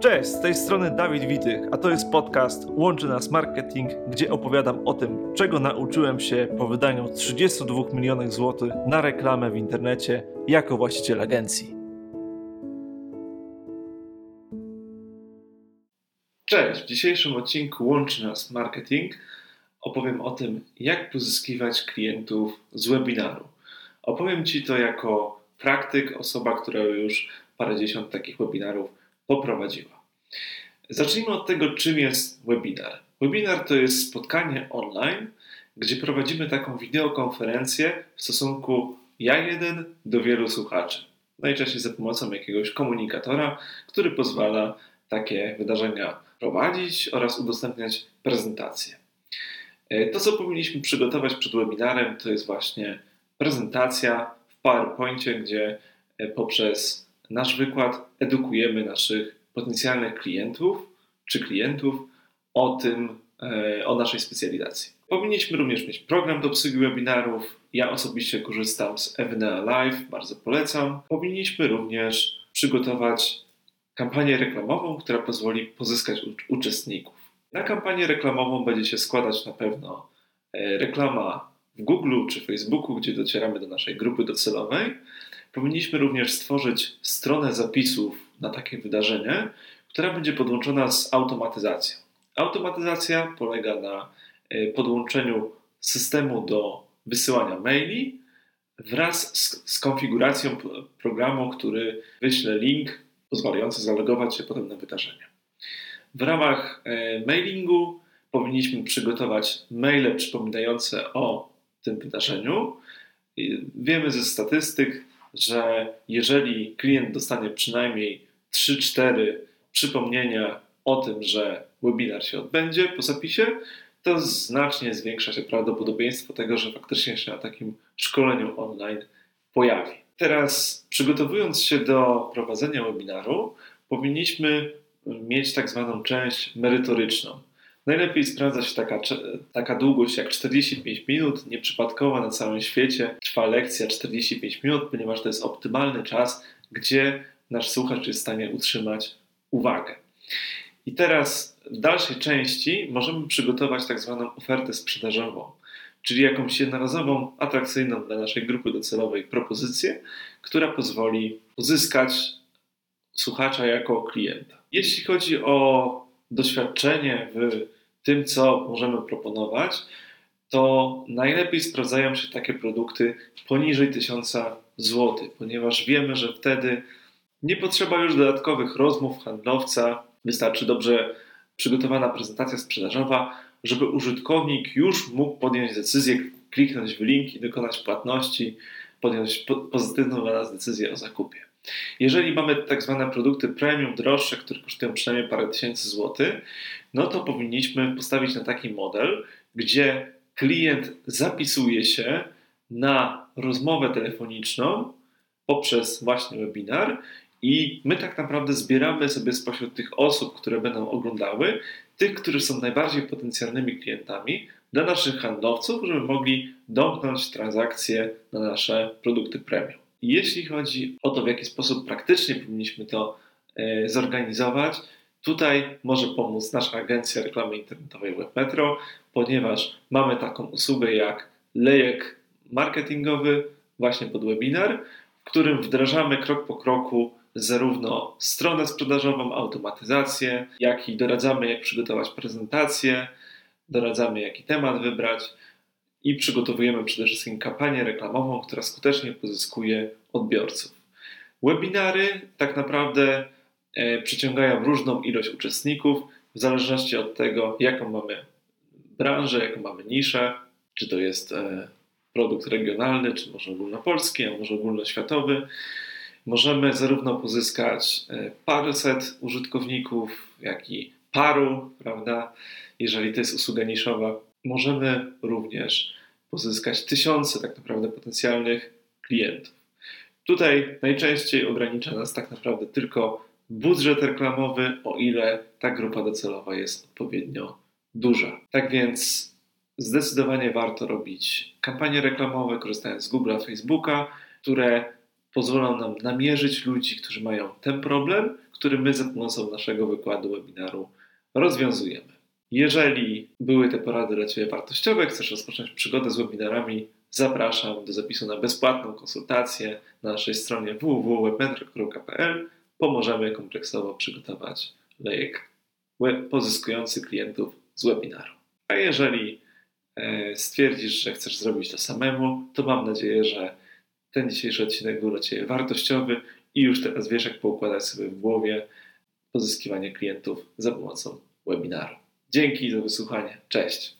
Cześć, z tej strony Dawid Witych, a to jest podcast Łączy Nas Marketing, gdzie opowiadam o tym, czego nauczyłem się po wydaniu 32 milionów złotych na reklamę w internecie jako właściciel agencji. Cześć, w dzisiejszym odcinku Łączy Nas Marketing opowiem o tym, jak pozyskiwać klientów z webinaru. Opowiem Ci to jako praktyk, osoba, która już parędziesiąt takich webinarów poprowadziła. Zacznijmy od tego, czym jest webinar. Webinar to jest spotkanie online, gdzie prowadzimy taką wideokonferencję w stosunku ja jeden do wielu słuchaczy. Najczęściej za pomocą jakiegoś komunikatora, który pozwala takie wydarzenia prowadzić oraz udostępniać prezentacje. E, to, co powinniśmy przygotować przed webinarem, to jest właśnie prezentacja w PowerPoincie, gdzie e, poprzez nasz wykład edukujemy naszych potencjalnych klientów czy klientów o tym, e, o naszej specjalizacji. Powinniśmy również mieć program do obsługi webinarów. Ja osobiście korzystam z Evnea Live, bardzo polecam. Powinniśmy również przygotować kampanię reklamową, która pozwoli pozyskać uczestników. Na kampanię reklamową będzie się składać na pewno e, reklama w Google czy Facebooku, gdzie docieramy do naszej grupy docelowej. Powinniśmy również stworzyć stronę zapisów na takie wydarzenie, która będzie podłączona z automatyzacją. Automatyzacja polega na e, podłączeniu systemu do wysyłania maili wraz z, z konfiguracją programu, który wyśle link pozwalający zalogować się potem na wydarzenie. W ramach e, mailingu powinniśmy przygotować maile przypominające o tym wydarzeniu. Wiemy ze statystyk, że jeżeli klient dostanie przynajmniej 3-4 przypomnienia o tym, że webinar się odbędzie po zapisie, to znacznie zwiększa się prawdopodobieństwo tego, że faktycznie się na takim szkoleniu online pojawi. Teraz, przygotowując się do prowadzenia webinaru, powinniśmy mieć tak zwaną część merytoryczną. Najlepiej sprawdza się taka, taka długość jak 45 minut. Nieprzypadkowo na całym świecie trwa lekcja 45 minut, ponieważ to jest optymalny czas, gdzie nasz słuchacz jest w stanie utrzymać uwagę. I teraz w dalszej części możemy przygotować tak zwaną ofertę sprzedażową, czyli jakąś jednorazową, atrakcyjną dla naszej grupy docelowej propozycję, która pozwoli uzyskać słuchacza jako klienta. Jeśli chodzi o doświadczenie w tym, co możemy proponować, to najlepiej sprawdzają się takie produkty poniżej 1000 zł, ponieważ wiemy, że wtedy nie potrzeba już dodatkowych rozmów handlowca, wystarczy dobrze przygotowana prezentacja sprzedażowa, żeby użytkownik już mógł podjąć decyzję, kliknąć w link i dokonać płatności, podjąć pozytywną dla nas decyzję o zakupie. Jeżeli mamy tak zwane produkty premium, droższe, które kosztują przynajmniej parę tysięcy złotych, no to powinniśmy postawić na taki model, gdzie klient zapisuje się na rozmowę telefoniczną poprzez właśnie webinar i my tak naprawdę zbieramy sobie spośród tych osób, które będą oglądały, tych, którzy są najbardziej potencjalnymi klientami dla naszych handlowców, żeby mogli domknąć transakcje na nasze produkty premium. Jeśli chodzi o to, w jaki sposób praktycznie powinniśmy to e, zorganizować, tutaj może pomóc nasza agencja reklamy internetowej WebMetro, ponieważ mamy taką usługę jak lejek marketingowy właśnie pod webinar, w którym wdrażamy krok po kroku zarówno stronę sprzedażową, automatyzację, jak i doradzamy, jak przygotować prezentację, doradzamy, jaki temat wybrać i przygotowujemy przede wszystkim kampanię reklamową, która skutecznie pozyskuje odbiorców. Webinary tak naprawdę e, przyciągają różną ilość uczestników w zależności od tego, jaką mamy branżę, jaką mamy niszę, czy to jest e, produkt regionalny, czy może ogólnopolski, a może ogólnoświatowy. Możemy zarówno pozyskać e, paręset użytkowników, jak i paru, prawda, jeżeli to jest usługa niszowa. Możemy również pozyskać tysiące tak naprawdę potencjalnych klientów. Tutaj najczęściej ogranicza nas tak naprawdę tylko budżet reklamowy, o ile ta grupa docelowa jest odpowiednio duża. Tak więc zdecydowanie warto robić kampanie reklamowe, korzystając z Google'a, Facebooka, które pozwolą nam namierzyć ludzi, którzy mają ten problem, który my za pomocą naszego wykładu webinaru rozwiązujemy. Jeżeli były te porady dla Ciebie wartościowe, chcesz rozpocząć przygodę z webinarami, zapraszam do zapisu na bezpłatną konsultację na naszej stronie www.webmentor.pl. Pomożemy kompleksowo przygotować lejek pozyskujący klientów z webinaru. A jeżeli e, stwierdzisz, że chcesz zrobić to samemu, to mam nadzieję, że ten dzisiejszy odcinek był dla Ciebie wartościowy i już teraz wiesz, jak poukładać sobie w głowie pozyskiwanie klientów za pomocą webinaru. Dzięki za wysłuchanie. Cześć.